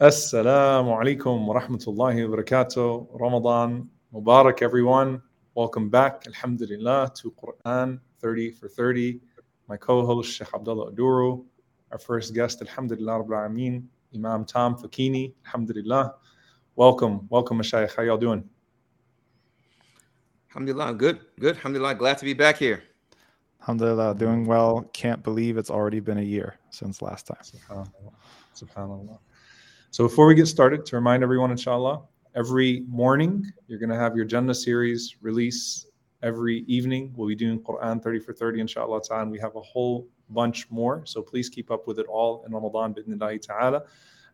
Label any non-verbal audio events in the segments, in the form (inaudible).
Assalamu alaikum wa rahmatullahi wa barakatuh. Ramadan Mubarak, everyone. Welcome back, Alhamdulillah, to Quran 30 for 30. My co host, Sheikh Abdullah Oduro. Our first guest, Alhamdulillah Rabbil Alameen, Imam Tom Facchine. Alhamdulillah. Welcome, welcome, Mashaykh. How y'all doing? Alhamdulillah, good, good. Alhamdulillah, glad to be back here. Alhamdulillah, doing well. Can't believe it's already been a year since last time. SubhanAllah. SubhanAllah. So before we get started, to remind everyone, inshallah, every morning you're going to have your Jannah series release. Every evening we'll be doing Quran 30 for 30, inshallah ta'ala. And we have a whole bunch more. So please keep up with it all in Ramadan, bidnillahi ta'ala.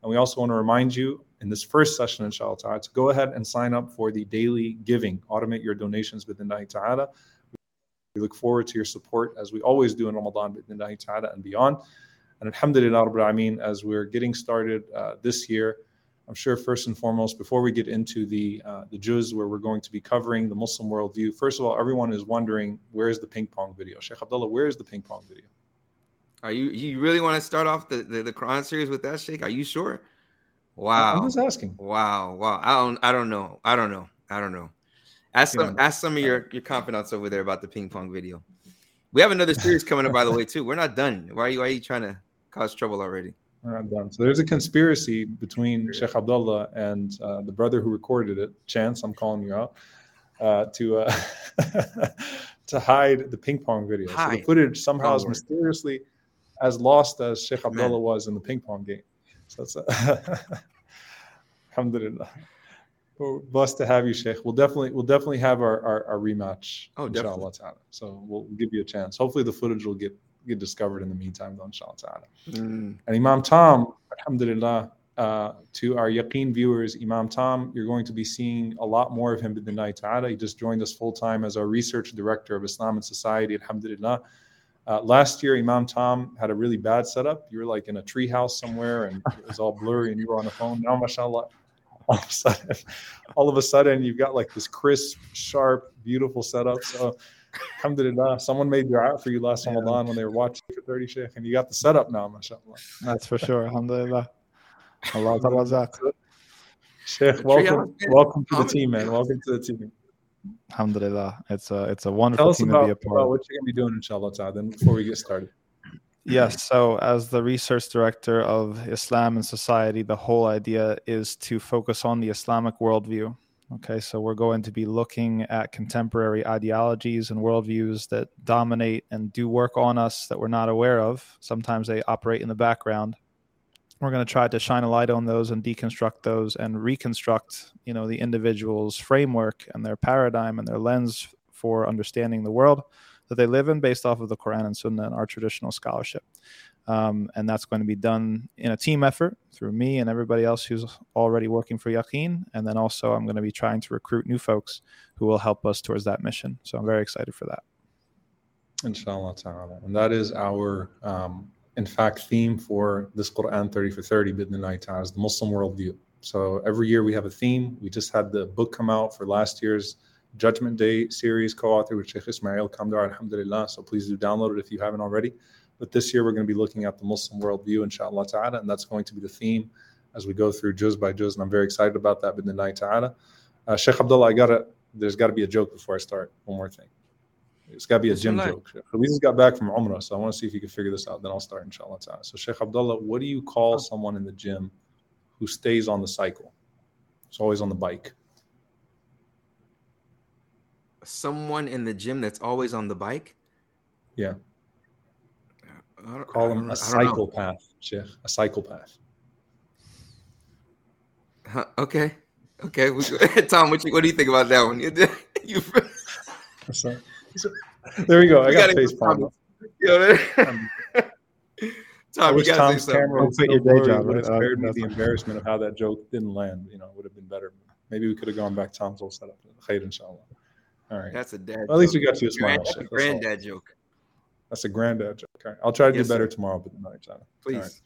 And we also want to remind you in this first session, inshallah ta'ala, to go ahead and sign up for the daily giving. Automate your donations bidnillahi ta'ala. We look forward to your support as we always do in Ramadan, bidnillahi ta'ala, and beyond. And alhamdulillah, Rabbil Alameen, as we're getting started uh, this year, I'm sure first and foremost, before we get into the uh, the juz where we're going to be covering the Muslim worldview, first of all, everyone is wondering where is the ping pong video? Sheikh Abdullah, where is the ping pong video? Are you you really want to start off the, the, the Quran series with that, Sheikh? Are you sure? Wow. I'm just asking. Wow, wow. I don't I don't know. I don't know. I don't know. Ask some ask some of your, your confidants over there about the ping pong video. We have another series coming up, by the way, too. We're not done. Why are you why are you trying to cause trouble already? We're not done. So there's a conspiracy between Sheikh Abdullah and uh, the brother who recorded it, Chance. I'm calling you out uh, to uh, (laughs) to hide the ping pong video. Hide. So the footage somehow is mysteriously as lost as Sheikh Abdullah Man. was in the ping pong game. So that's a (laughs) alhamdulillah. We're blessed to have you, Sheikh. We'll definitely we'll definitely have our, our, our rematch. Oh, definitely. So we'll give you a chance. Hopefully the footage will get get discovered in the meantime, though, inshallah ta'ala. Mm. And Imam Tom, alhamdulillah, uh, to our Yaqeen viewers, Imam Tom, you're going to be seeing a lot more of him in the night ta'ala. He just joined us full time as our research director of Islam and Society, alhamdulillah. Uh, last year, Imam Tom had a really bad setup. You were like in a treehouse somewhere and it was all blurry and you were on the phone. Now, mashallah, all of a sudden, (laughs) all of a sudden you've got like this crisp, sharp, beautiful setup. So Alhamdulillah, someone made dua for you last yeah. Ramadan when they were watching for 30 Sheikh, and you got the setup now, mashallah. That's for sure. Alhamdulillah. Allah (laughs) Ta'ala Sheikh, welcome, welcome to the team, man. Welcome to the team. Alhamdulillah. It's a it's a wonderful team about, to be a part of. what you're gonna be doing, inshallah ta'ala, then before we get started. Yes, so as the research director of Islam and society, the whole idea is to focus on the Islamic worldview Okay, so we're going to be looking at contemporary ideologies and worldviews that dominate and do work on us that we're not aware of. Sometimes they operate in the background. We're going to try to shine a light on those and deconstruct those and reconstruct, you know, the individual's framework and their paradigm and their lens for understanding the world that they live in based off of the Quran and Sunnah and our traditional scholarship. Um, and that's going to be done in a team effort through me and everybody else who's already working for Yaqeen. And then also, I'm going to be trying to recruit new folks who will help us towards that mission. So I'm very excited for that. Inshallah ta'ala. And that is our, um, in fact, theme for this Quran 30 for 30, Bidnillah ta'ala, is the Muslim worldview. So every year we have a theme. We just had the book come out for last year's Judgment Day series, co authored with Sheikh Ismail Kamdar, alhamdulillah. So please do download it if you haven't already. But this year we're going to be looking at the Muslim worldview, inshallah ta'ala, and that's going to be the theme as we go through juz by juz. And I'm very excited about that, bidnillahi ta'ala. Uh, Sheikh Abdullah, I gotta, there's got to be a joke before I start. One more thing. It's got to be a gym joke. We just got back from Umrah, so I want to see if you can figure this out. Then I'll start, inshallah ta'ala. So, Sheikh Abdullah, what do you call someone in the gym who stays on the cycle? It's always on the bike. Someone in the gym that's always on the bike? Yeah. Call him a psychopath, Sheikh. A psychopath. Huh, okay. Okay. (laughs) Tom, what, you, what do you think about that one? (laughs) you, there we go. I got face palm. Um, (laughs) Tom, I wish Tom's camera would your day job. Would have spared me the embarrassment of how that joke didn't land. You know, it would have been better. Maybe we could have gone back Tom's old setup. Khair, inshallah. All right. That's a dad. Well, at least we got you a smile. That's a granddad joke. That's a granddad joke. Okay. I'll try to yes, do better sir. tomorrow, but no, channel. Please.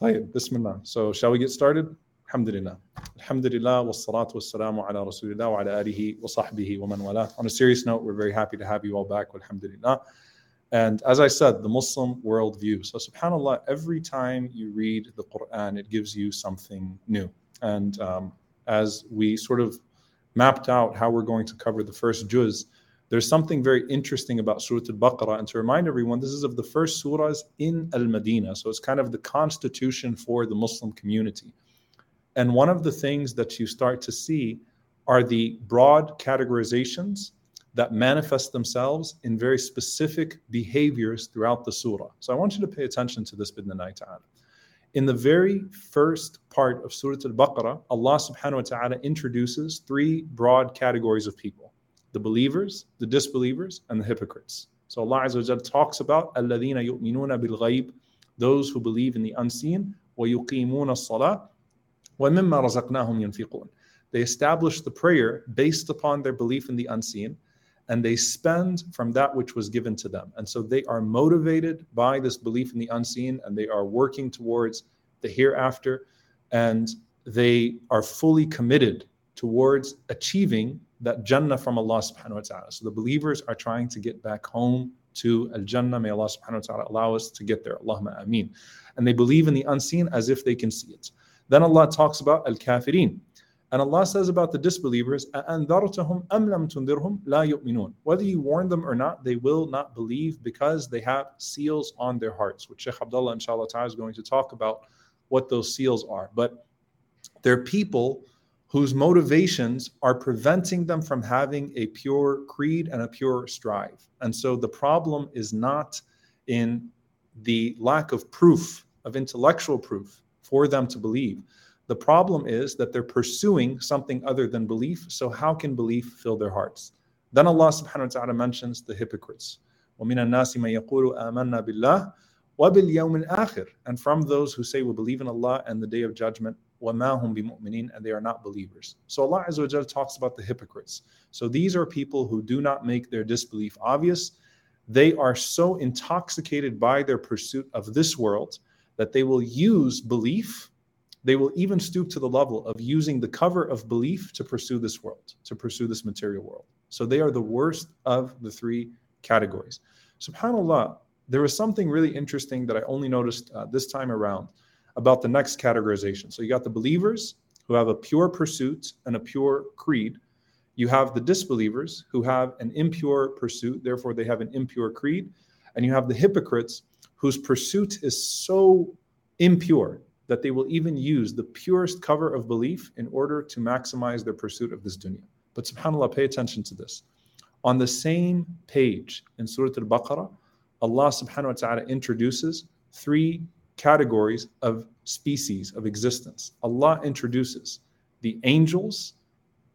All right. Bismillah. So shall we get started? Alhamdulillah. Alhamdulillah wa salatu wa salamu ala rasulillah wa ala alihi wa sahbihi wa man wala. On a serious note, we're very happy to have you all back. Alhamdulillah. And as I said, the Muslim worldview. So, subhanAllah, every time you read the Quran, it gives you something new. And um, as we sort of mapped out how we're going to cover the first juz, there's something very interesting about Surah Al Baqarah. And to remind everyone, this is of the first surahs in Al Madinah. So it's kind of the constitution for the Muslim community. And one of the things that you start to see are the broad categorizations that manifest themselves in very specific behaviors throughout the surah. So I want you to pay attention to this bidnallahi ta'ala. In the very first part of Surah Al-Baqarah, Allah subhanahu wa ta'ala introduces three broad categories of people the believers, the disbelievers, and the hypocrites. So Allah Azza talks about الَّذِينَ يُؤْمِنُونَ بِالْغَيْبِ those who believe in the unseen, وَيُقِيمُونَ الصَّلَاةِ وَمِمَّا رَزَقْنَاهُمْ يُنْفِقُونَ They establish the prayer based upon their belief in the unseen, and they spend from that which was given to them. And so they are motivated by this belief in the unseen, and they are working towards the hereafter, and they are fully committed towards achieving that Jannah from Allah subhanahu wa ta'ala. So the believers are trying to get back home to Al Jannah. May Allah subhanahu wa ta'ala allow us to get there. Allahumma ameen. And they believe in the unseen as if they can see it. Then Allah talks about Al Kafirin. And Allah says about the disbelievers, أَأَنذَرْتَهُمْ أَمْ لَمْ تُنذِرْهُمْ لَا يُؤْمِنُونَ Whether you warn them or not, they will not believe because they have seals on their hearts, which Sheikh Abdullah inshallah ta'ala is going to talk about what those seals are. But they're people whose motivations are preventing them from having a pure creed and a pure strive. And so the problem is not in the lack of proof, of intellectual proof for them to believe. The problem is that they're pursuing something other than belief. So, how can belief fill their hearts? Then Allah subhanahu wa ta'ala mentions the hypocrites. وَمِنَ النَّاسِ مَن يَقُولُ آمَنَّا بِاللَّهِ وَبِالْيَوْمِ الْآخِرِ And from those who say we believe in Allah and the day of judgment, وَمَا هُمْ بِمُؤْمِنِينَ And they are not believers. So Allah Azza wa talks about the hypocrites. So these are people who do not make their disbelief obvious. They are so intoxicated by their pursuit of this world that they will use belief they will even stoop to the level of using the cover of belief to pursue this world, to pursue this material world. So they are the worst of the three categories. SubhanAllah, there was something really interesting that I only noticed uh, this time around about the next categorization. So you got the believers who have a pure pursuit and a pure creed. You have the disbelievers who have an impure pursuit, therefore they have an impure creed. And you have the hypocrites whose pursuit is so impure that they will even use the purest cover of belief in order to maximize their pursuit of this dunya. But subhanAllah, pay attention to this. On the same page in Surah Al Baqarah, Allah subhanahu wa ta'ala introduces three categories of species of existence. Allah introduces the angels,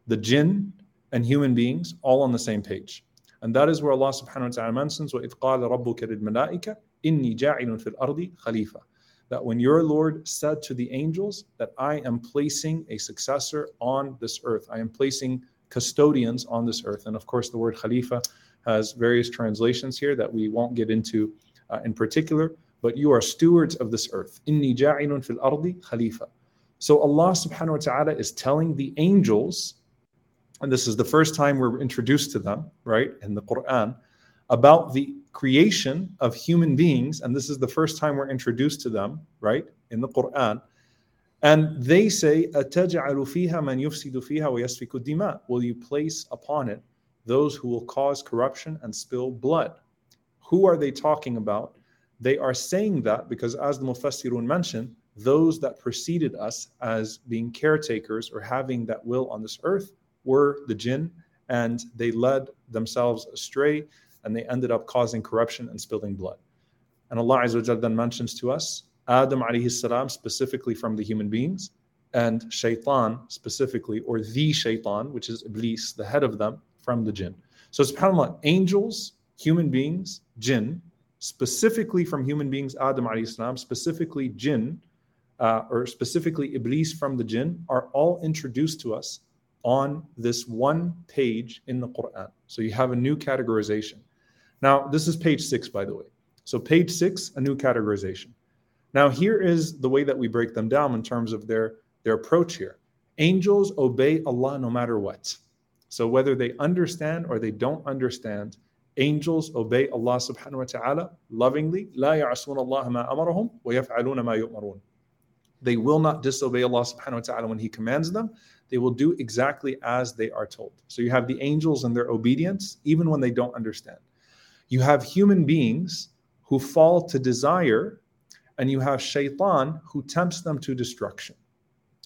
the jinn, and human beings all on the same page. And that is where Allah subhanahu wa ta'ala mentions, وَإِذْ قَالَ رَبُّكَ لِلْمَلَائِكَةِ إِنِّي جَاعِلٌ فِي الْأَرْضِ خَلِيفَةً that when your Lord said to the angels that I am placing a successor on this earth, I am placing custodians on this earth. And of course, the word Khalifa has various translations here that we won't get into uh, in particular, but you are stewards of this earth. Inni ja'ilun fil ardi khalifa. So Allah subhanahu wa ta'ala is telling the angels, and this is the first time we're introduced to them, right, in the Quran, about the creation of human beings, and this is the first time we're introduced to them, right, in the Quran. And they say, Will you place upon it those who will cause corruption and spill blood? Who are they talking about? They are saying that because, as the Mufassirun mentioned, those that preceded us as being caretakers or having that will on this earth were the jinn, and they led themselves astray and they ended up causing corruption and spilling blood. And Allah Azza then mentions to us Adam alayhi salam specifically from the human beings and shaitan specifically, or the shaitan, which is Iblis, the head of them, from the jinn. So subhanAllah, angels, human beings, jinn, specifically from human beings, Adam salam, specifically jinn, uh, or specifically Iblis from the jinn, are all introduced to us on this one page in the Quran. So you have a new categorization. Now, this is page six, by the way. So, page six, a new categorization. Now, here is the way that we break them down in terms of their, their approach here. Angels obey Allah no matter what. So, whether they understand or they don't understand, angels obey Allah subhanahu wa ta'ala lovingly. لا يعصون الله ما أمرهم ويفعلون ما يؤمرون. They will not disobey Allah subhanahu wa ta'ala when He commands them. They will do exactly as they are told. So you have the angels and their obedience, even when they don't understand. You have human beings who fall to desire, and you have shaitan who tempts them to destruction.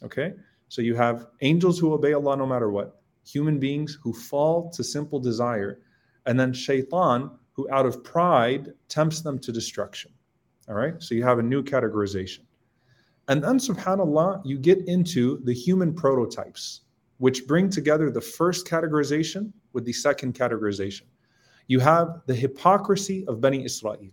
Okay? So you have angels who obey Allah no matter what, human beings who fall to simple desire, and then shaitan who out of pride tempts them to destruction. All right? So you have a new categorization. And then, subhanAllah, you get into the human prototypes, which bring together the first categorization with the second categorization. You have the hypocrisy of Bani Israel,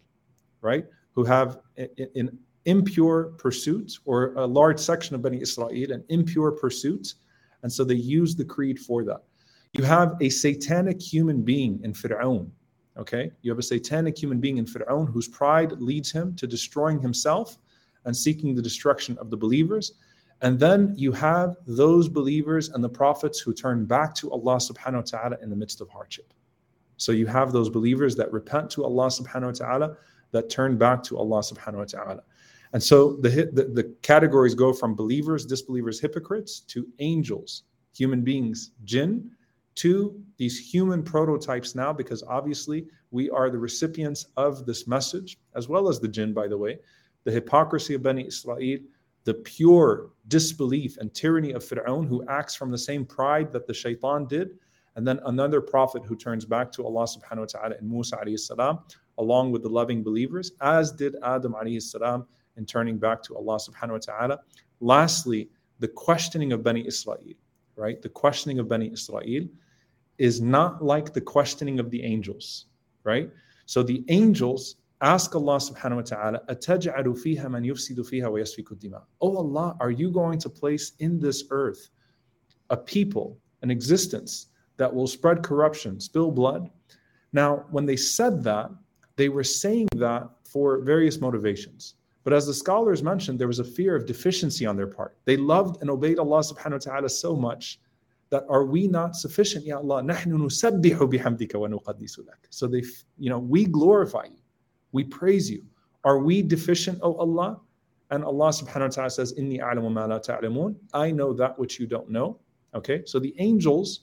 right? Who have an impure pursuit, or a large section of Bani Israel, an impure pursuit. And so they use the creed for that. You have a satanic human being in Fir'aun, okay? You have a satanic human being in Fir'aun whose pride leads him to destroying himself and seeking the destruction of the believers. And then you have those believers and the prophets who turn back to Allah subhanahu wa ta'ala in the midst of hardship. So you have those believers that repent to Allah subhanahu wa ta'ala, that turn back to Allah subhanahu wa ta'ala. And so the, the, the categories go from believers, disbelievers, hypocrites to angels, human beings, jinn, to these human prototypes now, because obviously we are the recipients of this message, as well as the jinn, by the way the hypocrisy of Bani Israel, the pure disbelief and tyranny of Fir'aun, who acts from the same pride that the shaitan did, and then another prophet who turns back to Allah subhanahu wa ta'ala in Musa alayhi salam, along with the loving believers, as did Adam alayhi salam in turning back to Allah subhanahu wa ta'ala. Lastly, the questioning of Bani Israel, right? The questioning of Bani Israel is not like the questioning of the angels, right? So the angels Ask Allah subhanahu wa ta'ala, أَتَجْعَلُ فِيهَا مَنْ يُفْسِدُ فِيهَا وَيَسْفِكُ الدِّمَاءِ Oh Allah, are you going to place in this earth a people, an existence that will spread corruption, spill blood? Now, when they said that, they were saying that for various motivations. But as the scholars mentioned, there was a fear of deficiency on their part. They loved and obeyed Allah subhanahu wa ta'ala so much that are we not sufficient, Ya Allah? Nahnu nusabbihu bihamdika wa nuqaddisuka so they, you know, we glorify you. We praise you. Are we deficient, O Allah? And Allah subhanahu wa ta'ala says, Inni a'lamu ma la ta'lamun. I know that which you don't know. Okay, so the angels,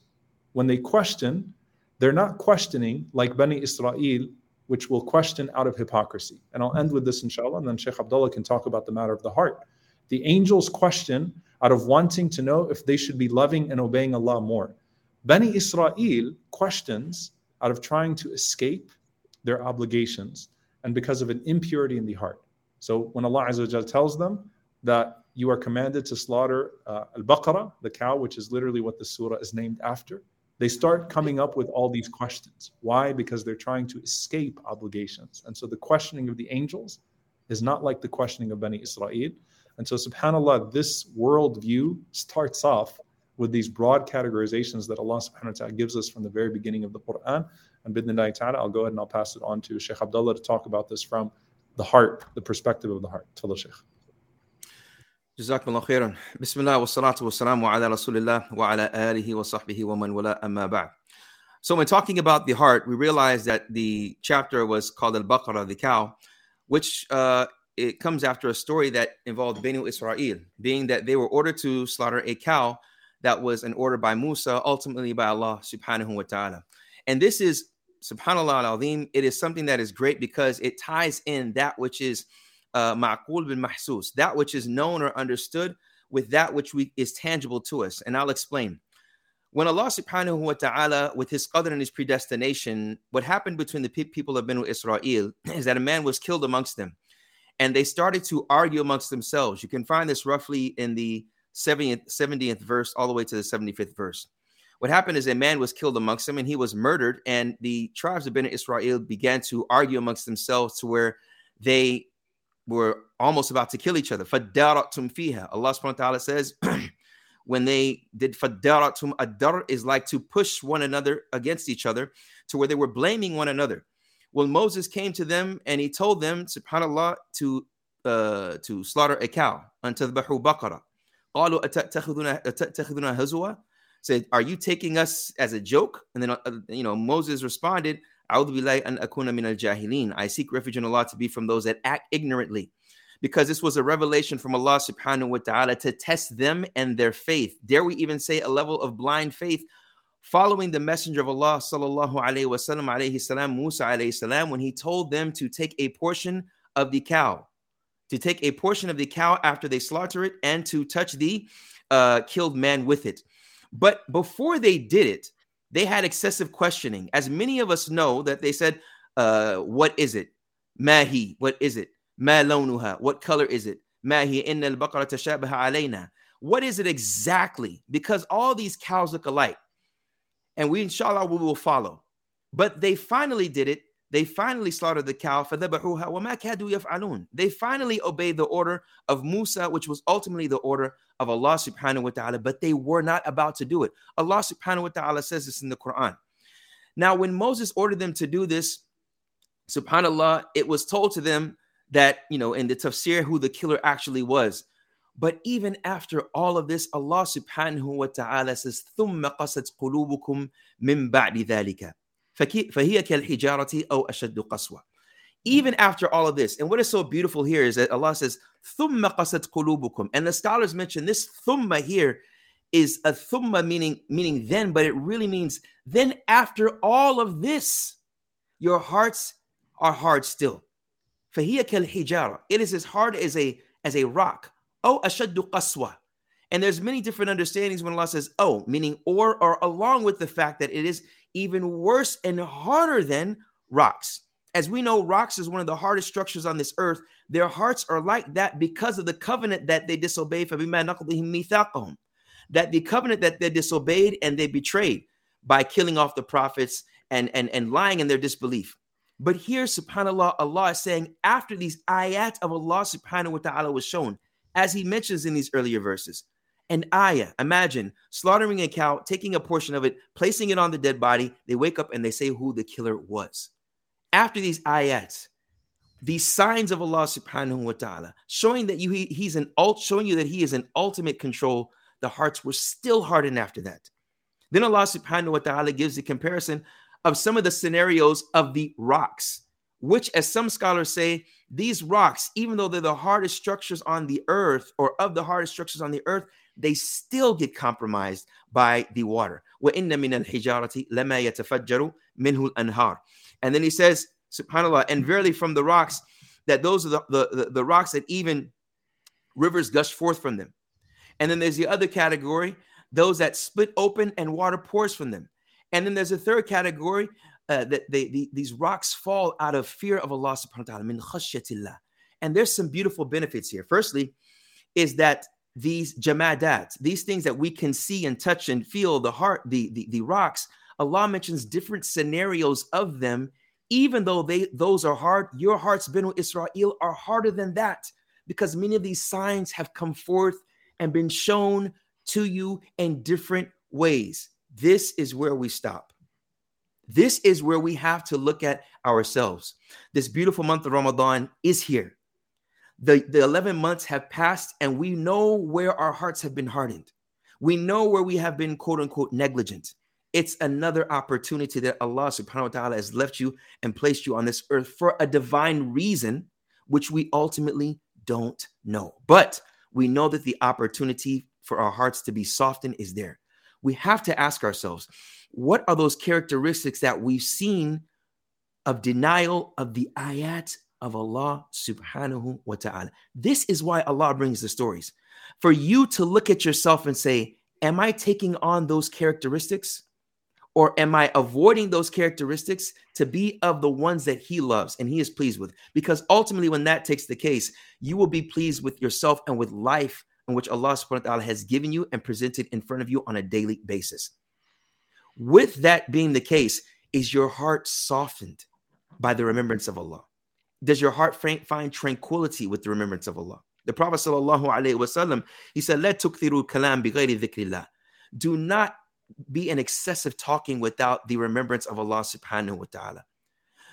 when they question, they're not questioning like Bani Israel, which will question out of hypocrisy. And I'll end with this inshallah, and then Sheikh Abdullah can talk about the matter of the heart. The angels question out of wanting to know if they should be loving and obeying Allah more. Bani Israel questions out of trying to escape their obligations and because of an impurity in the heart. So when Allah Azza tells them that you are commanded to slaughter uh, al-baqarah, the cow, which is literally what the surah is named after, they start coming up with all these questions. Why? Because they're trying to escape obligations. And so the questioning of the angels is not like the questioning of Bani Israel. And so, subhanAllah, this worldview starts off with these broad categorizations that Allah subhanahu wa ta'ala gives us from the very beginning of the Quran. And bidnillahi ta'ala, I'll go ahead and I'll pass it on to Sheikh Abdullah to talk about this from the heart, the perspective of the heart. The Sheikh. جزاكم الله خيرا بسم الله والصلاة والسلام على رسول الله وعلى آله وصحبه ومن ولا أما بعد So when talking about the heart, we realize that the chapter was called Al-Baqarah, the cow, which uh, it comes after a story that involved Benu Israel, being that they were ordered to slaughter a cow that was an order by Musa, ultimately by Allah subhanahu wa ta'ala. And this is subhanallah al-azim, it is something that is great because it ties in that which is uh, bin mahsus, that which is known or understood with that which we, is tangible to us. And I'll explain. When Allah subhanahu wa ta'ala, with his qadr and his predestination, what happened between the people of Benu Israel (clears throat) is that a man was killed amongst them. And they started to argue amongst themselves. You can find this roughly in the 70th, 70th verse all the way to the 75th verse. What happened is a man was killed amongst them and he was murdered. And the tribes of Beni Israel began to argue amongst themselves to where they were almost about to kill each other. Fadaratum fiha. Allah subhanahu wa ta'ala says, (clears throat) when they did fadaratum, adar is like to push one another against each other to where they were blaming one another. Well, Moses came to them and he told them, subhanAllah, to uh, to slaughter a cow until the bahu baqarah. قالوا أتتخذنا هزوا said, Are you taking us as a joke? And then, uh, you know, Moses responded, I seek refuge in Allah to be from those that act ignorantly. Because this was a revelation from Allah subhanahu wa ta'ala to test them and their faith. Dare we even say a level of blind faith following the messenger of Allah sallallahu alayhi wasallam alayhi salam Musa alayhi salam when he told them to take a portion of the cow to take a portion of the cow after they slaughter it and to touch the uh, killed man with it. But before they did it, they had excessive questioning. As many of us know that they said, uh, What is it? Mahi, what is it? Ma launuha, what color is it? Mahi inna al-baqara tashabaha alayna. What is it exactly? Because all these cows look alike. And we, inshallah, we will follow. But they finally did it they finally slaughtered the cow. They finally obeyed the order of Musa, which was ultimately the order of Allah subhanahu wa ta'ala, but they were not about to do it. Allah subhanahu wa ta'ala says this in the Quran. Now, when Moses ordered them to do this, subhanAllah, it was told to them that, you know, in the tafsir, who the killer actually was. But even after all of this, Allah subhanahu wa ta'ala says, ثُمَّ قَسَتْ قُلُوبُكُم مِّن بَعْدِ ذَلِكَ فهي كالحجارة أو أشد قسوة. Even after all of this, and what is so beautiful here is that Allah says, ثُمَّ قَسَتْ قُلُوبُكُم. And the scholars mention this thumma here is a thumma meaning meaning then, but it really means then after all of this, your hearts are hard still. فهي كالحجارة. It is as hard as a as a rock. Oh, أشد قسوة. And there's many different understandings when Allah says, oh, meaning or or along with the fact that it is even worse and harder than rocks. As we know, rocks is one of the hardest structures on this earth. Their hearts are like that because of the covenant that they disobeyed. That the covenant that they disobeyed and they betrayed by killing off the prophets and, and, and lying in their disbelief. But here, subhanAllah, Allah is saying, after these ayat of Allah subhanahu wa ta'ala was shown, as he mentions in these earlier verses, an ayah. Imagine slaughtering a cow, taking a portion of it, placing it on the dead body. They wake up and they say who the killer was. After these ayats, these signs of Allah subhanahu wa ta'ala, showing that you he, he's an ult, showing you that he is an ultimate control, the hearts were still hardened after that. Then Allah subhanahu wa ta'ala gives the comparison of some of the scenarios of the rocks, which, as some scholars say, these rocks, even though they're the hardest structures on the earth or of the hardest structures on the earth, they still get compromised by the water. And then he says, subhanAllah, and verily from the rocks, that those are the, the, the rocks that even rivers gush forth from them. And then there's the other category, those that split open and water pours from them. And then there's a third category uh, that they, the, these rocks fall out of fear of Allah subhanahu wa ta'ala, min. And there's some beautiful benefits here. Firstly, is that these jamadat, these things that we can see and touch and feel, the heart, the, the, the rocks, Allah mentions different scenarios of them, even though they those are hard. Your hearts, Benu Israel, are harder than that because many of these signs have come forth and been shown to you in different ways. This is where we stop. This is where we have to look at ourselves. This beautiful month of Ramadan is here the, the 11 months have passed and we know where our hearts have been hardened. We know where we have been quote unquote negligent. It's another opportunity that Allah subhanahu wa ta'ala has left you and placed you on this earth for a divine reason, which we ultimately don't know. But we know that the opportunity for our hearts to be softened is there. We have to ask ourselves, what are those characteristics that we've seen of denial of the ayat of Allah subhanahu wa ta'ala. This is why Allah brings the stories. For you to look at yourself and say, Am I taking on those characteristics? Or am I avoiding those characteristics to be of the ones that He loves and He is pleased with? Because ultimately, when that takes the case, you will be pleased with yourself and with life in which Allah subhanahu wa ta'ala has given you and presented in front of you on a daily basis. With that being the case, is your heart softened by the remembrance of Allah? does your heart find tranquility with the remembrance of Allah? The Prophet sallallahu alaihi wasallam he said, "Let tukthiru kalam bighayri dhikrillah." Do not be an excessive talking without the remembrance of Allah subhanahu wa ta'ala.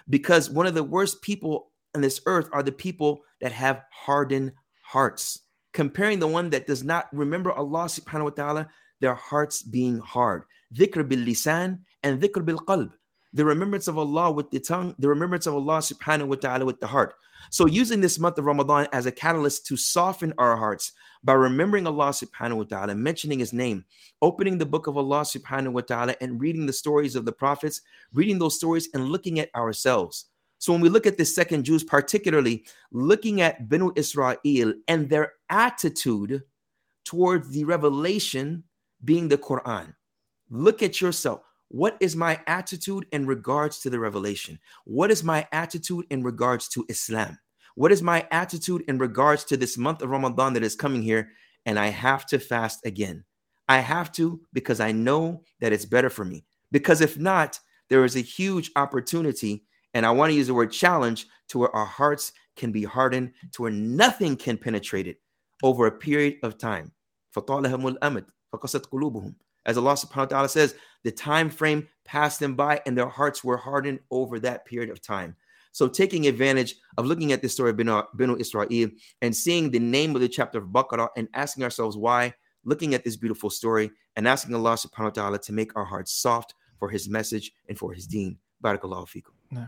Because one of the worst people on this earth are the people that have hardened hearts. Comparing the one that does not remember Allah subhanahu wa ta'ala, their hearts being hard. Dhikr bil lisan and dhikr bil qalb the remembrance of Allah with the tongue, the remembrance of Allah subhanahu wa ta'ala with the heart. So, using this month of Ramadan as a catalyst to soften our hearts by remembering Allah subhanahu wa ta'ala, mentioning His name, opening the book of Allah subhanahu wa ta'ala, and reading the stories of the prophets, reading those stories and looking at ourselves. So, when we look at the second juz, particularly looking at Benu Israel and their attitude towards the revelation being the Quran, look at yourself. What is my attitude in regards to the revelation? What is my attitude in regards to Islam? What is my attitude in regards to this month of Ramadan that is coming here? And I have to fast again. I have to because I know that it's better for me. Because if not, there is a huge opportunity, and I want to use the word challenge to where our hearts can be hardened, to where nothing can penetrate it over a period of time. As Allah subhanahu wa ta'ala says, the time frame passed them by and their hearts were hardened over that period of time. So, taking advantage of looking at this story of Benu, Benu Israel and seeing the name of the chapter of Baqarah and asking ourselves why, looking at this beautiful story and asking Allah subhanahu wa ta'ala to make our hearts soft for his message and for his deen. Barakallahu fikum.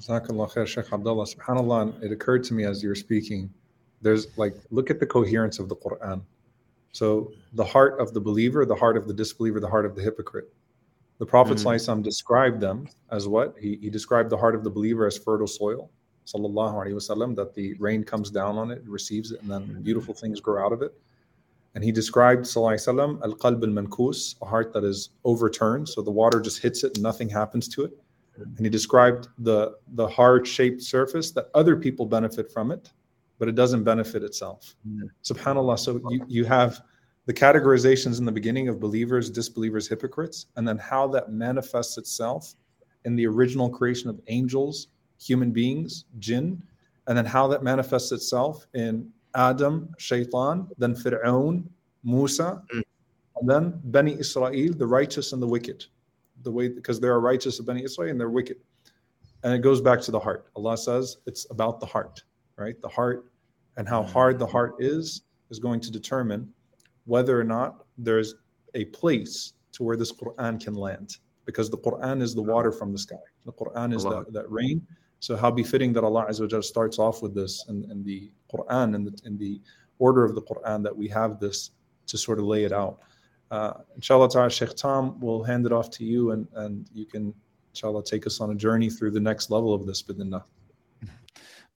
Jazakallah khair, Sheikh Abdullah. SubhanAllah, it occurred to me as you were speaking, there's like, look at the coherence of the Quran. So the heart of the believer, the heart of the disbeliever, the heart of the hypocrite. The Prophet mm. described them as what? He, he described the heart of the believer as fertile soil, sallallahu alaihi wasallam, that the rain comes down on it, receives it, and then beautiful things grow out of it. And he described, sallallahu al-qalb al-mankus, a heart that is overturned, so the water just hits it and nothing happens to it. And he described the, the heart-shaped surface that other people benefit from it, but it doesn't benefit itself. Mm. Subhanallah. So you, you have the categorizations in the beginning of believers, disbelievers, hypocrites, and then how that manifests itself in the original creation of angels, human beings, jinn, and then how that manifests itself in Adam, Shaitan, then Fir'aun, Musa, mm. and then Bani Israel, the righteous and the wicked. The way because there are righteous of Bani Israel and they're wicked. And it goes back to the heart. Allah says it's about the heart right? The heart and how hard the heart is is going to determine whether or not there's a place to where this Quran can land. Because the Quran is the water from the sky. The Quran is that, that rain. So how befitting that Allah Azza wa starts off with this and, and the Quran and the, in the order of the Quran that we have this to sort of lay it out. Uh, inshallah ta'ala, Sheikh Tom will hand it off to you and, and you can, inshallah, take us on a journey through the next level of this, bidnillah.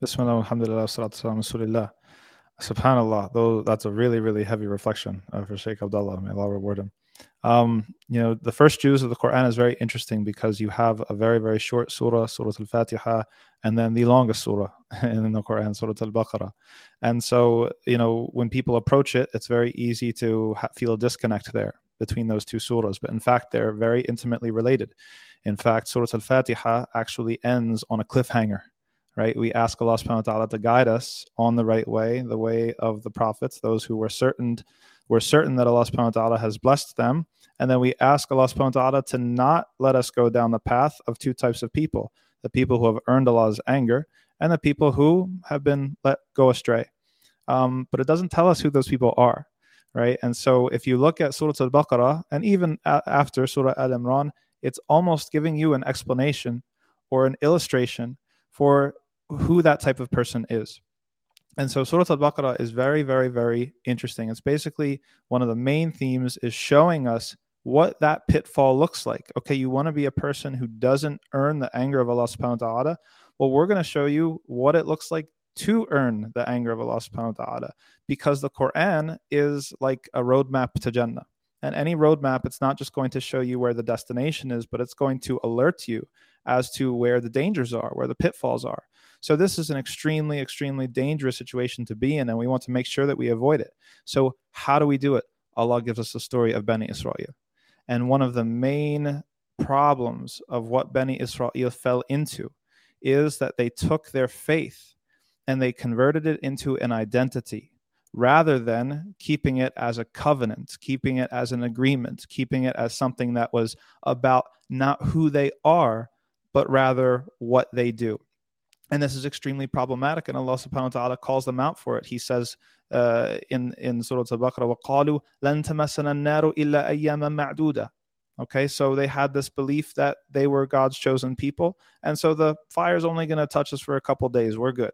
Bismillah, alhamdulillah, salatu rasulillah. Subhanallah, though that's a really, really heavy reflection uh, for Sheikh Abdullah. May Allah reward him. Um, you know, the first juz of the Quran is very interesting because you have a very, very short surah, Surah Al Fatiha, and then the longest surah (laughs) in the Quran, Surah Al Baqarah. And so, you know, when people approach it, it's very easy to ha- feel a disconnect there between those two surahs. But in fact, they're very intimately related. In fact, Surah Al Fatiha actually ends on a cliffhanger right? We ask Allah subhanahu wa ta'ala to guide us on the right way, the way of the prophets, those who were certain we're certain that Allah subhanahu wa ta'ala has blessed them. And then we ask Allah subhanahu wa ta'ala to not let us go down the path of two types of people the people who have earned Allah's anger and the people who have been let go astray. Um, but it doesn't tell us who those people are, right? And so if you look at Surah Al Baqarah and even a- after Surah Al Imran, it's almost giving you an explanation or an illustration for who that type of person is. And so Surah Al-Baqarah is very, very, very interesting. It's basically one of the main themes is showing us what that pitfall looks like. Okay, you want to be a person who doesn't earn the anger of Allah subhanahu wa ta'ala. Well, we're going to show you what it looks like to earn the anger of Allah subhanahu wa ta'ala because the Quran is like a roadmap to Jannah. And any roadmap, it's not just going to show you where the destination is, but it's going to alert you as to where the dangers are, where the pitfalls are. So this is an extremely, extremely dangerous situation to be in, and we want to make sure that we avoid it. So how do we do it? Allah gives us the story of Bani Israel. And one of the main problems of what Bani Israel fell into is that they took their faith and they converted it into an identity rather than keeping it as a covenant, keeping it as an agreement, keeping it as something that was about not who they are, but rather what they do. And this is extremely problematic, and Allah subhanahu wa ta'ala calls them out for it. He says uh, in, in Surah Al-Baqarah, وَقَالُوا لَن تَمَسَّنَا النَّارُ إِلَّا أَيَّامًا مَعْدُودًا Okay, so they had this belief that they were God's chosen people. And so the fire is only going to touch us for a couple days. We're good.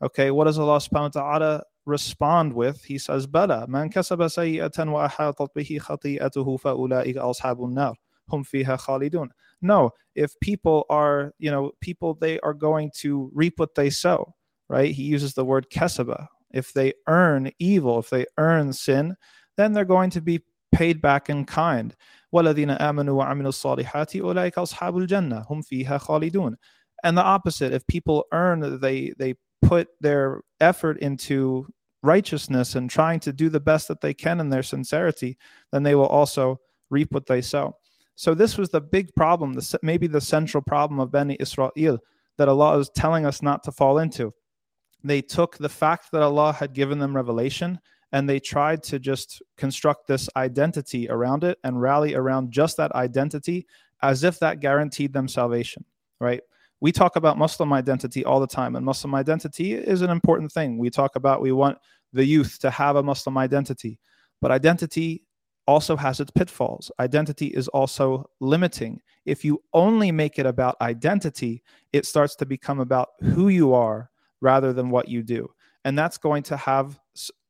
Okay, what does Allah subhanahu wa ta'ala respond with? He says, Bala, man kasaba sayyatan wa ahatat bihi khati'atuhu fa ula'ika ashabun nar. Hum fiha khalidun. No, if people are, you know, people, they are going to reap what they sow, right? He uses the word kasaba. If they earn evil, if they earn sin, then they're going to be paid back in kind. وَالَّذِينَ آمَنُوا وَعَمِلُوا الصَّالِحَاتِ أُولَٰئِكَ أَصْحَابُ الْجَنَّةِ هُمْ فِيهَا خَالِدُونَ And the opposite, if people earn, they they put their effort into righteousness and trying to do the best that they can in their sincerity, then they will also reap what they sow. So this was the big problem, the, maybe the central problem of Bani Israel that Allah is telling us not to fall into. They took the fact that Allah had given them revelation and they tried to just construct this identity around it and rally around just that identity as if that guaranteed them salvation right we talk about muslim identity all the time and muslim identity is an important thing we talk about we want the youth to have a muslim identity but identity also has its pitfalls. Identity is also limiting. If you only make it about identity it starts to become about who you are rather than what you do. And that's going to have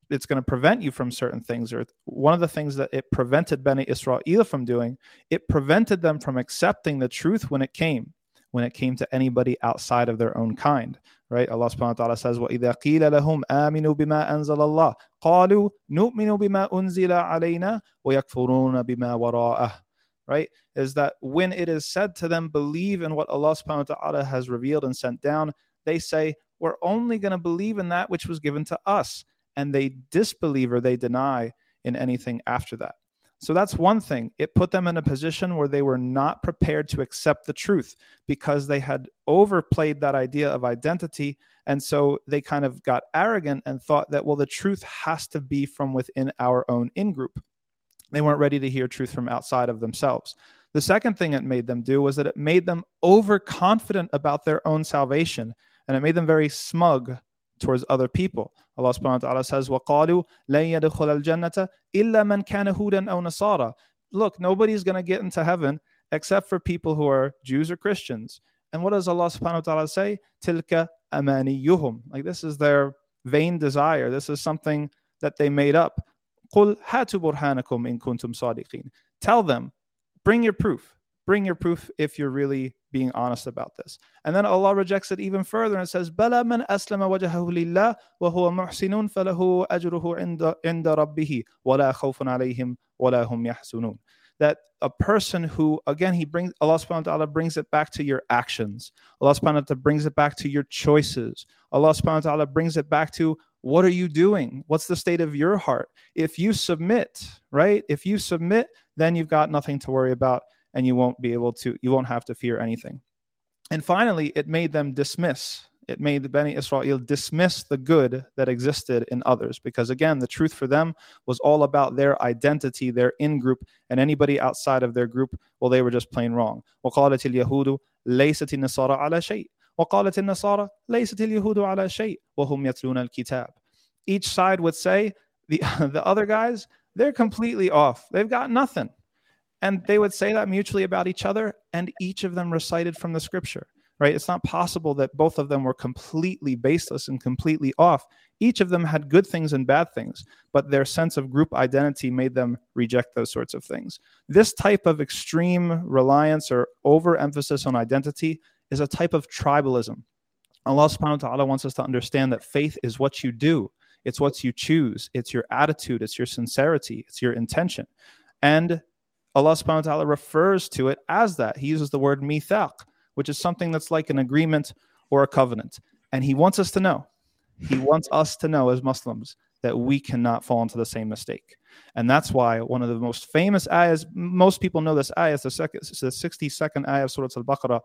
it's going to prevent you from certain things. Or one of the things that it prevented Bani Israel from doing it prevented them from accepting the truth when it came when it came to anybody outside of their own kind right Allah subhanahu wa ta'ala says وَإِذَا قِيلَ لَهُمْ آمِنُوا بِمَا أَنزَلَ اللَّهُ قَالُوا نُؤْمِنُ بِمَا أُنزِلَ عَلَيْنَا وَيَكْفُرُونَ بِمَا وَرَاءَهُ right is that when it is said to them believe in what Allah subhanahu wa ta'ala has revealed and sent down they say we're only going to believe in that which was given to us and they disbelieve or they deny in anything after that. So that's one thing. It put them in a position where they were not prepared to accept the truth because they had overplayed that idea of identity. And so they kind of got arrogant and thought that, well, the truth has to be from within our own in group. They weren't ready to hear truth from outside of themselves. The second thing it made them do was that it made them overconfident about their own salvation and it made them very smug towards other people. Allah subhanahu wa ta'ala says, وَقَالُوا لَن يَدْخُلَ الْجَنَّةَ إِلَّا مَنْ كَانَ هُودًا أَوْ نَصَارًا Look, nobody's going to get into heaven except for people who are Jews or Christians. And what does Allah subhanahu wa ta'ala say? تِلْكَ أَمَانِيُّهُمْ Like this is their vain desire. This is something that they made up. قُلْ هَاتُوا بُرْهَانَكُمْ إِن كُنْتُمْ صَادِقِينَ Tell them, bring your proof. Bring your proof if you're really being honest about this. And then Allah rejects it even further and says, "Bala man aslama wajhahu lillah wa huwa muhsinun falahu ajruhu inda inda rabbih wa la khawfun alayhim wa la hum yahzunun." That a person who, again, he brings Allah subhanahu wa ta'ala brings it back to your actions. Allah subhanahu wa ta'ala brings it back to your choices. Allah subhanahu wa ta'ala brings it back to what are you doing? What's the state of your heart? If you submit, right? If you submit, then you've got nothing to worry about and you won't be able to, you won't have to fear anything. And finally, it made them dismiss. It made the Beni Israel dismiss the good that existed in others. Because again, the truth for them was all about their identity, their in group, and anybody outside of their group, well, they were just plain wrong. وقالت اليهود ليست النصارى على شيء وقالت النصارى ليست اليهود على شيء وهم يتلون الكتاب. Each side would say, the, (laughs) the other guys, they're completely off. They've got nothing. And they would say that mutually about each other, and each of them recited from the scripture, right? It's not possible that both of them were completely baseless and completely off. Each of them had good things and bad things, but their sense of group identity made them reject those sorts of things. This type of extreme reliance or overemphasis on identity is a type of tribalism. Allah subhanahu wa ta'ala wants us to understand that faith is what you do, it's what you choose, it's your attitude, it's your sincerity, it's your intention. And Allah subhanahu wa ta'ala refers to it as that. He uses the word mithaq, which is something that's like an agreement or a covenant. And he wants us to know, he wants us to know as Muslims that we cannot fall into the same mistake. And that's why one of the most famous ayahs, most people know this ayah, it's the, second, it's the 62nd ayah of Surah Al-Baqarah,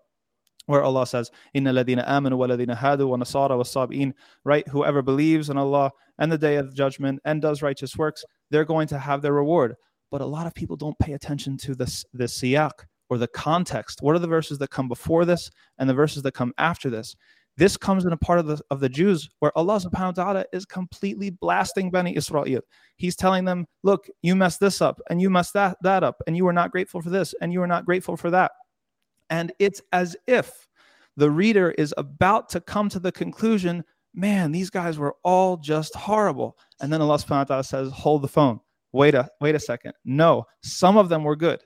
where Allah says, Inna ladina amanu wa ladina hadu wa nasara wa sab'in, right? Whoever believes in Allah and the day of judgment and does righteous works, they're going to have their reward but a lot of people don't pay attention to this the siyak or the context. What are the verses that come before this and the verses that come after this? This comes in a part of the of the juz where Allah subhanahu wa ta'ala is completely blasting Bani Israel. He's telling them, look, you messed this up and you messed that, that up, and you were not grateful for this, and you were not grateful for that. And it's as if the reader is about to come to the conclusion, man, these guys were all just horrible. And then Allah subhanahu wa ta'ala says, hold the phone. Wait a wait a second. No, some of them were good,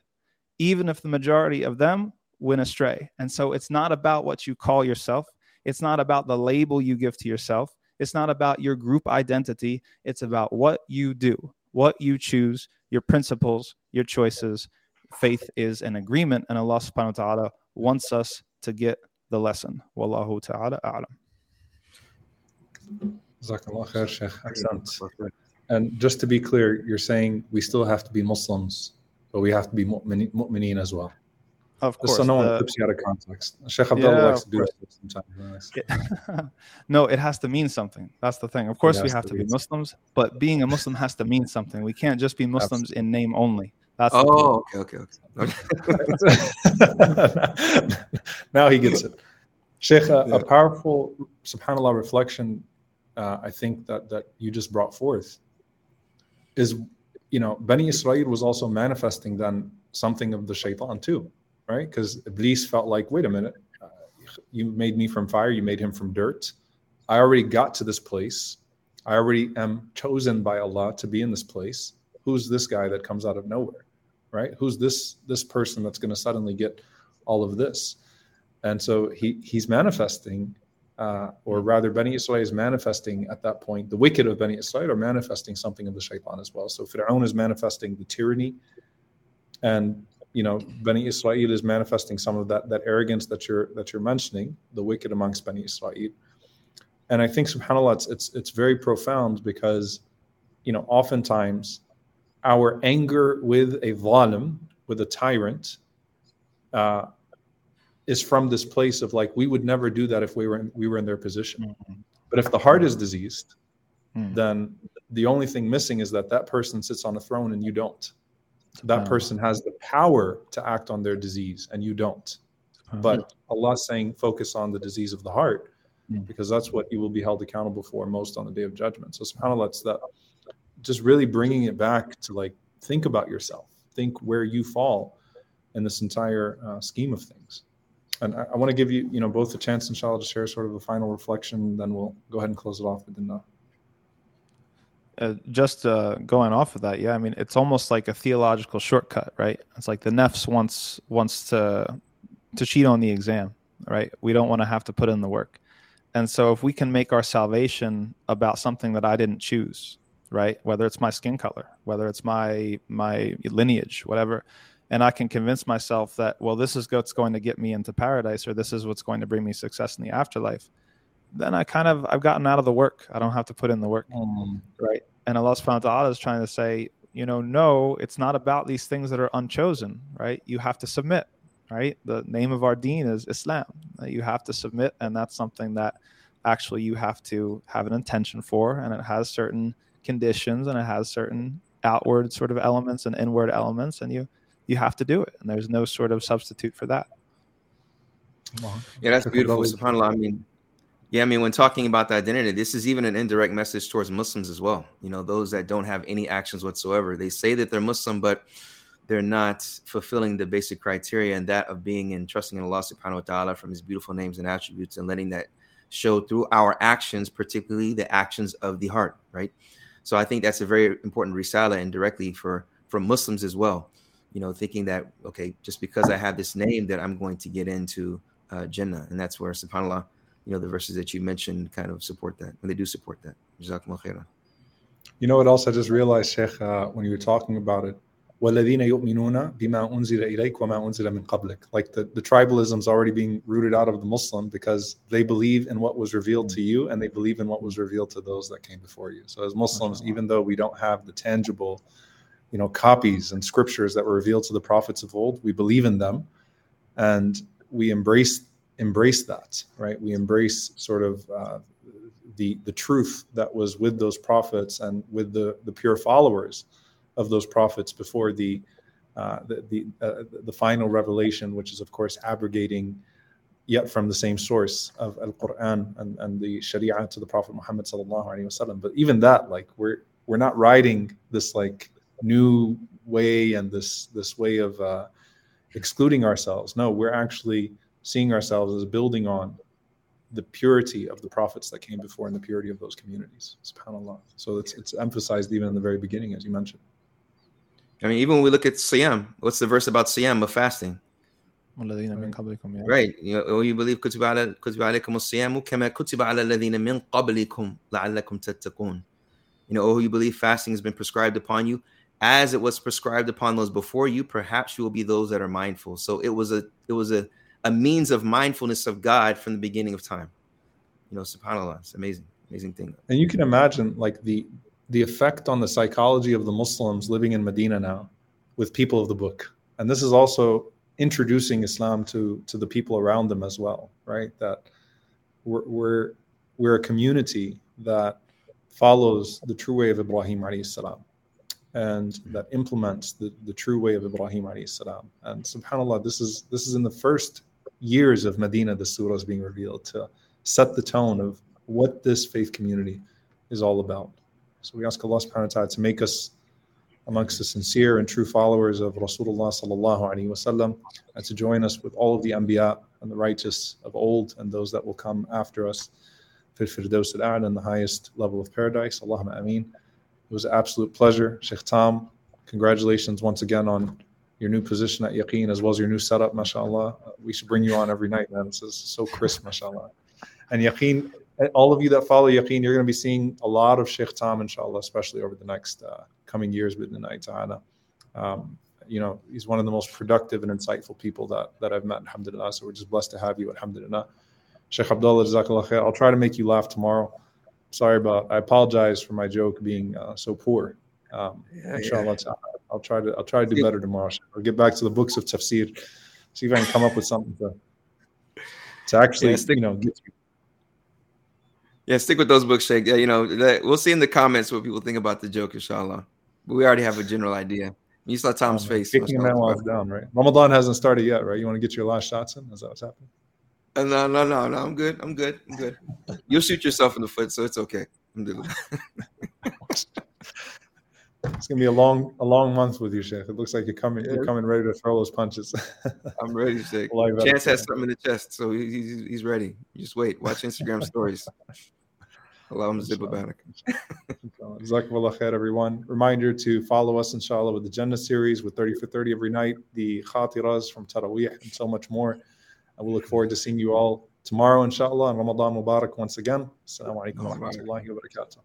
even if the majority of them went astray. And so it's not about what you call yourself. It's not about the label you give to yourself. It's not about your group identity. It's about what you do, what you choose, your principles, your choices. Faith is an agreement, and Allah subhanahu wa ta'ala wants us to get the lesson. Wallahu ta'ala a'lam. And just to be clear, you're saying we still have to be Muslims, but we have to be mu'mineen as well. Of course. so no one clips you out of context. Sheikh Abdullah yeah, likes to do this sometimes. (laughs) no, it has to mean something. That's the thing. Of course, we have to, to be Muslims, but being a Muslim has to mean something. We can't just be Muslims Absolutely. in name only. That's oh, okay, okay, okay. (laughs) now he gets it. Sheikh, a, yeah. a powerful, subhanAllah, reflection uh, I think that that you just brought forth is, you know, Bani Israel was also manifesting then something of the shaitan too right? Because Iblis felt like, wait a minute, uh, you made me from fire, you made him from dirt. I already got to this place. I already am chosen by Allah to be in this place. Who's this guy that comes out of nowhere, right? Who's this this person that's going to suddenly get all of this? And so he he's manifesting, uh, or rather, Bani Israel is manifesting at that point. The wicked of Bani Israel are manifesting something of the shaitan as well. So Fir'aun is manifesting the tyranny, and you know, Bani Israel is manifesting some of that that arrogance that you're that you're mentioning, the wicked amongst Bani Israel. And I think subhanAllah, it's it's, it's very profound because, you know, oftentimes our anger with a zalim, with a tyrant, uh, is from this place of like we would never do that if we were in, we were in their position. Mm-hmm. But if the heart is diseased, mm-hmm. then the only thing missing is that that person sits on a throne and you don't that person has the power to act on their disease and you don't. But Allah's saying focus on the disease of the heart hmm. because that's what you will be held accountable for most on the day of judgment. So subhanAllah, it's that just really bringing it back to like think about yourself, think where you fall in this entire uh, scheme of things. And I, I want to give you, you know, both a chance, inshallah, to share sort of a final reflection. Then we'll go ahead and close it off with the uh, just uh, going off of that, yeah, I mean, it's almost like a theological shortcut, right? It's like the nefs wants wants to to cheat on the exam, right? We don't want to have to put in the work, and so if we can make our salvation about something that I didn't choose, right? Whether it's my skin color, whether it's my my lineage, whatever, and I can convince myself that well, this is what's going to get me into paradise, or this is what's going to bring me success in the afterlife then I kind of I've gotten out of the work. I don't have to put in the work, mm. right? And Allah Subhanahu wa Taala is trying to say, you know, no, it's not about these things that are unchosen, right? You have to submit, right? The name of our deen is Islam. You have to submit, and that's something that actually you have to have an intention for, and it has certain conditions and it has certain outward sort of elements and inward elements, and you you have to do it, and there's no sort of substitute for that. Yeah, that's beautiful. Subhanallah. I mean, yeah, I mean, when talking about the identity, this is even an indirect message towards Muslims as well. You know, those that don't have any actions whatsoever. They say that they're Muslim, but they're not fulfilling the basic criteria and that of being and trusting in Allah subhanahu wa ta'ala from his beautiful names and attributes and letting that show through our actions, particularly the actions of the heart, right? So I think that's a very important risala indirectly for for Muslims as well. You know, thinking that okay, just because I have this name that I'm going to get into uh, Jannah, and that's where subhanallah you know the verses that you mentioned kind of support that. And they do support that. You know what else i just realized sheikh uh, when you were talking about it? like the, the tribalism is already being rooted out of the Muslim because they believe in what was revealed to you and they believe in what was revealed to those that came before you. So as Muslims, even though we don't have the tangible, you know, copies and scriptures that were revealed to the prophets of old, we believe in them and we embrace embrace that, right? We embrace sort of uh, the the truth that was with those prophets and with the the pure followers of those prophets before the uh, the the, uh, the final revelation, which is of course abrogating yet from the same source of Al Quran and, and the Sharia to the Prophet Muhammad sallallahu alaihi wasallam. But even that, like we're we're not riding this like new way and this this way of uh, excluding ourselves. No, we're actually seeing ourselves as building on the purity of the prophets that came before and the purity of those communities. Subhanallah. So it's it's emphasized even in the very beginning, as you mentioned. I mean, even when we look at Siyam, what's the verse about Siyam of fasting? Right. You know, you believe كتب على كتب عليكم الصيام كما كتب على الذين من قبلكم لعلكم تتقون. You know, oh, you believe fasting has been prescribed upon you as it was prescribed upon those before you. Perhaps you will be those that are mindful. So it was a it was a a means of mindfulness of God from the beginning of time. You know, subhanAllah, it's amazing, amazing thing. And you can imagine like the the effect on the psychology of the Muslims living in Medina now with people of the book. And this is also introducing Islam to to the people around them as well, right? That we're we're, we're a community that follows the true way of Ibrahim alayhi salam and mm-hmm. that implements the, the true way of Ibrahim alayhi salam. And subhanAllah, this is this is in the first years of Medina, the surah is being revealed to set the tone of what this faith community is all about. So we ask Allah subhanahu wa ta'ala to make us amongst the sincere and true followers of Rasulullah sallallahu alaihi wasallam and to join us with all of the anbiya and the righteous of old and those that will come after us fil firdaus al in the highest level of paradise. Allahumma ameen. It was an absolute pleasure. Sheikh Tom, congratulations once again on your new position at Yaqeen as well as your new setup, mashallah. We should bring you on every night, man. This is so crisp, mashallah. And Yaqeen, all of you that follow Yaqeen, you're going to be seeing a lot of Sheikh Tom, inshallah, especially over the next uh, coming years with the ta'ala. Um, you know, he's one of the most productive and insightful people that, that I've met, alhamdulillah. So we're just blessed to have you, alhamdulillah. Sheikh Abdullah, jazakallah khair. I'll try to make you laugh tomorrow. Sorry about, I apologize for my joke being uh, so poor. Um, yeah, inshallah, yeah. I'll try to I'll try to do better tomorrow. I'll get back to the books of tafsir, see if I can come up with something to to actually yeah, stick, you know get you. Yeah, stick with those books, Sheikh. Yeah, you know, that, we'll see in the comments what people think about the joke, inshallah. But we already have a general idea. You saw Tom's um, face. Kicking while down, right? Ramadan hasn't started yet, right? You want to get your last shots in? Is that what's happening? Uh, no, no, no, no. I'm good. I'm good. I'm good. You'll shoot yourself in the foot, so it's okay. (laughs) It's gonna be a long, a long month with you, Sheikh. It looks like you're coming, you're coming ready to throw those punches. (laughs) I'm ready, Sheikh. Chance has something in the chest, so he's, he's ready. Just wait. Watch Instagram (laughs) stories. Allow him to zip about it. Jazakallah khair, everyone. Reminder to follow us, inshallah, with the Jannah series with 30 for 30 every night, the Khatiras from Taraweeh, and so much more. And we look forward to seeing you all tomorrow, inshallah, and Ramadan Mubarak once again. Assalamu alaikum wa rahmatullahi wa barakatuh.